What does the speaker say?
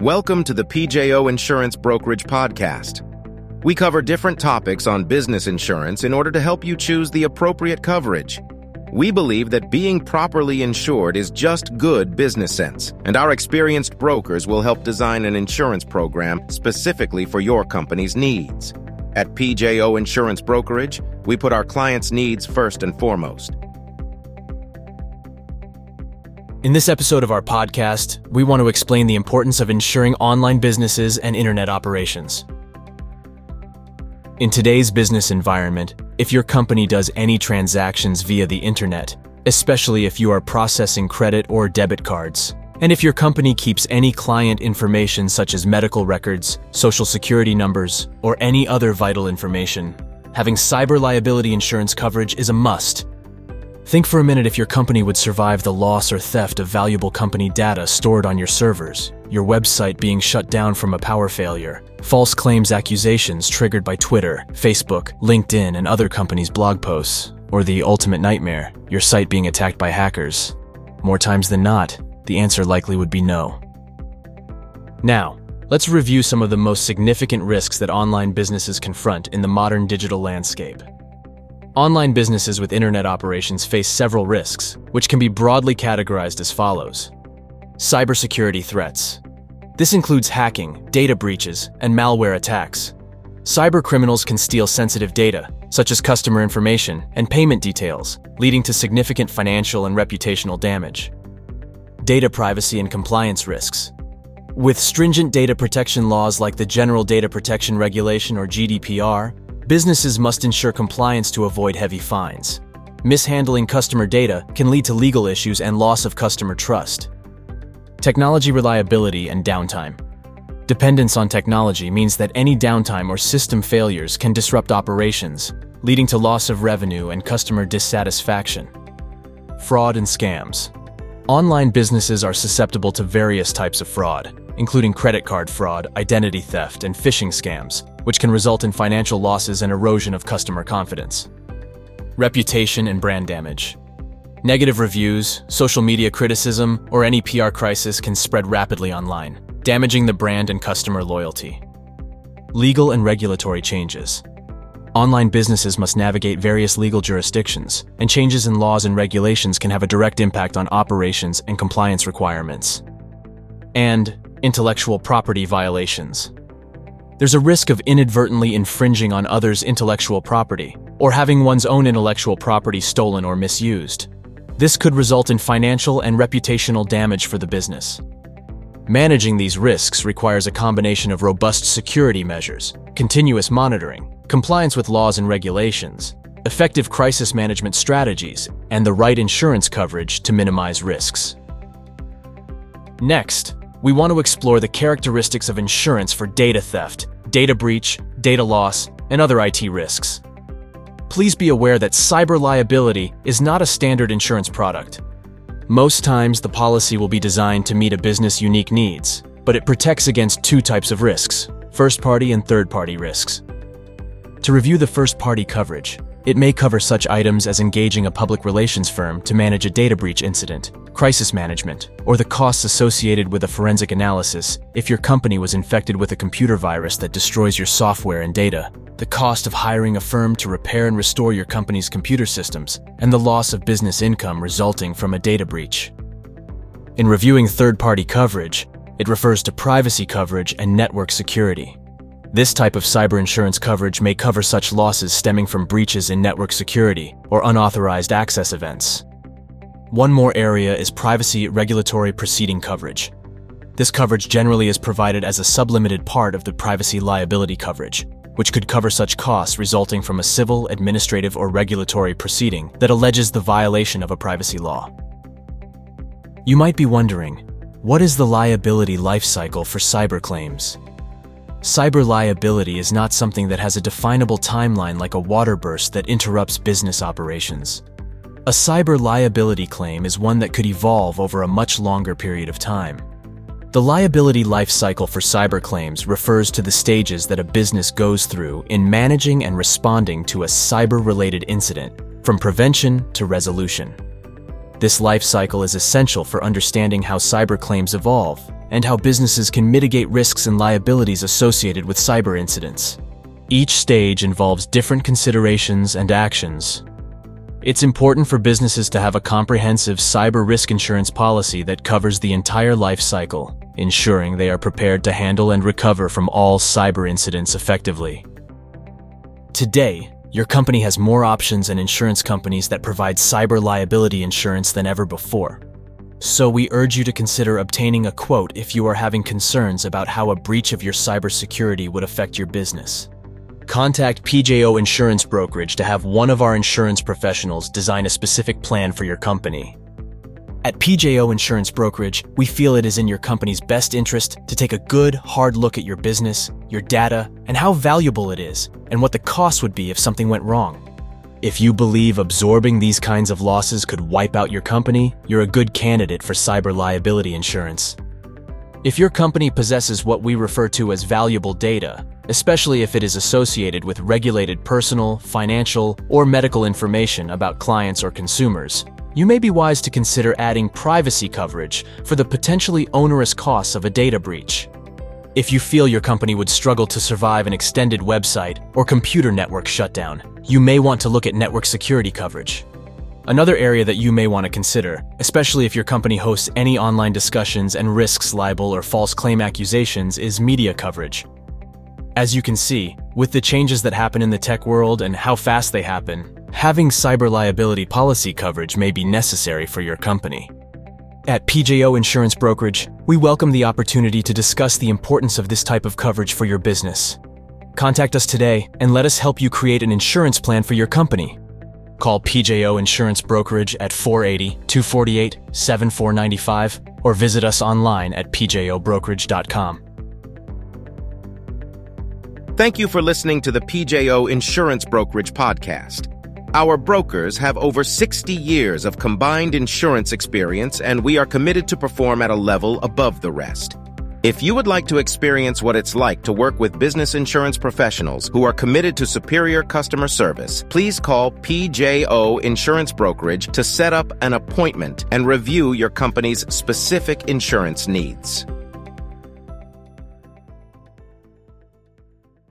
Welcome to the PJO Insurance Brokerage Podcast. We cover different topics on business insurance in order to help you choose the appropriate coverage. We believe that being properly insured is just good business sense, and our experienced brokers will help design an insurance program specifically for your company's needs. At PJO Insurance Brokerage, we put our clients' needs first and foremost. In this episode of our podcast, we want to explain the importance of insuring online businesses and internet operations. In today's business environment, if your company does any transactions via the internet, especially if you are processing credit or debit cards, and if your company keeps any client information such as medical records, social security numbers, or any other vital information, having cyber liability insurance coverage is a must Think for a minute if your company would survive the loss or theft of valuable company data stored on your servers, your website being shut down from a power failure, false claims accusations triggered by Twitter, Facebook, LinkedIn, and other companies' blog posts, or the ultimate nightmare, your site being attacked by hackers. More times than not, the answer likely would be no. Now, let's review some of the most significant risks that online businesses confront in the modern digital landscape. Online businesses with internet operations face several risks, which can be broadly categorized as follows. Cybersecurity threats. This includes hacking, data breaches, and malware attacks. Cyber criminals can steal sensitive data, such as customer information and payment details, leading to significant financial and reputational damage. Data privacy and compliance risks. With stringent data protection laws like the General Data Protection Regulation or GDPR, businesses must ensure compliance to avoid heavy fines. Mishandling customer data can lead to legal issues and loss of customer trust. Technology reliability and downtime. Dependence on technology means that any downtime or system failures can disrupt operations, leading to loss of revenue and customer dissatisfaction. Fraud and scams. Online businesses are susceptible to various types of fraud, including credit card fraud, identity theft, and phishing scams, which can result in financial losses and erosion of customer confidence. Reputation and brand damage. Negative reviews, social media criticism, or any PR crisis can spread rapidly online, damaging the brand and customer loyalty. Legal and regulatory changes. Online businesses must navigate various legal jurisdictions, and changes in laws and regulations can have a direct impact on operations and compliance requirements. And intellectual property violations. There's a risk of inadvertently infringing on others' intellectual property, or having one's own intellectual property stolen or misused. This could result in financial and reputational damage for the business. Managing these risks requires a combination of robust security measures, continuous monitoring, compliance with laws and regulations, effective crisis management strategies, and the right insurance coverage to minimize risks. Next, we want to explore the characteristics of insurance for data theft, data breach, data loss, and other IT risks. Please be aware that cyber liability is not a standard insurance product. Most times, the policy will be designed to meet a business' unique needs, but it protects against two types of risks first party and third party risks. To review the first party coverage, it may cover such items as engaging a public relations firm to manage a data breach incident, crisis management, or the costs associated with a forensic analysis if your company was infected with a computer virus that destroys your software and data, the cost of hiring a firm to repair and restore your company's computer systems, and the loss of business income resulting from a data breach. In reviewing third party coverage, it refers to privacy coverage and network security. This type of cyber insurance coverage may cover such losses stemming from breaches in network security or unauthorized access events. One more area is privacy regulatory proceeding coverage. This coverage generally is provided as a sublimited part of the privacy liability coverage, which could cover such costs resulting from a civil, administrative, or regulatory proceeding that alleges the violation of a privacy law. You might be wondering, what is the liability life cycle for cyber claims? Cyber liability is not something that has a definable timeline like a water burst that interrupts business operations. A cyber liability claim is one that could evolve over a much longer period of time. The liability life cycle for cyber claims refers to the stages that a business goes through in managing and responding to a cyber related incident, from prevention to resolution. This life cycle is essential for understanding how cyber claims evolve and how businesses can mitigate risks and liabilities associated with cyber incidents. Each stage involves different considerations and actions. It's important for businesses to have a comprehensive cyber risk insurance policy that covers the entire life cycle, ensuring they are prepared to handle and recover from all cyber incidents effectively. Today, your company has more options and insurance companies that provide cyber liability insurance than ever before. So we urge you to consider obtaining a quote if you are having concerns about how a breach of your cybersecurity would affect your business. Contact PJO Insurance Brokerage to have one of our insurance professionals design a specific plan for your company. At PJO Insurance Brokerage, we feel it is in your company's best interest to take a good, hard look at your business, your data, and how valuable it is, and what the cost would be if something went wrong. If you believe absorbing these kinds of losses could wipe out your company, you're a good candidate for cyber liability insurance. If your company possesses what we refer to as valuable data, especially if it is associated with regulated personal, financial, or medical information about clients or consumers, you may be wise to consider adding privacy coverage for the potentially onerous costs of a data breach. If you feel your company would struggle to survive an extended website or computer network shutdown, you may want to look at network security coverage. Another area that you may want to consider, especially if your company hosts any online discussions and risks libel or false claim accusations, is media coverage. As you can see, with the changes that happen in the tech world and how fast they happen, having cyber liability policy coverage may be necessary for your company. At PJO Insurance Brokerage, we welcome the opportunity to discuss the importance of this type of coverage for your business. Contact us today and let us help you create an insurance plan for your company. Call PJO Insurance Brokerage at 480 248 7495 or visit us online at pjobrokerage.com. Thank you for listening to the PJO Insurance Brokerage Podcast. Our brokers have over 60 years of combined insurance experience, and we are committed to perform at a level above the rest. If you would like to experience what it's like to work with business insurance professionals who are committed to superior customer service, please call PJO Insurance Brokerage to set up an appointment and review your company's specific insurance needs.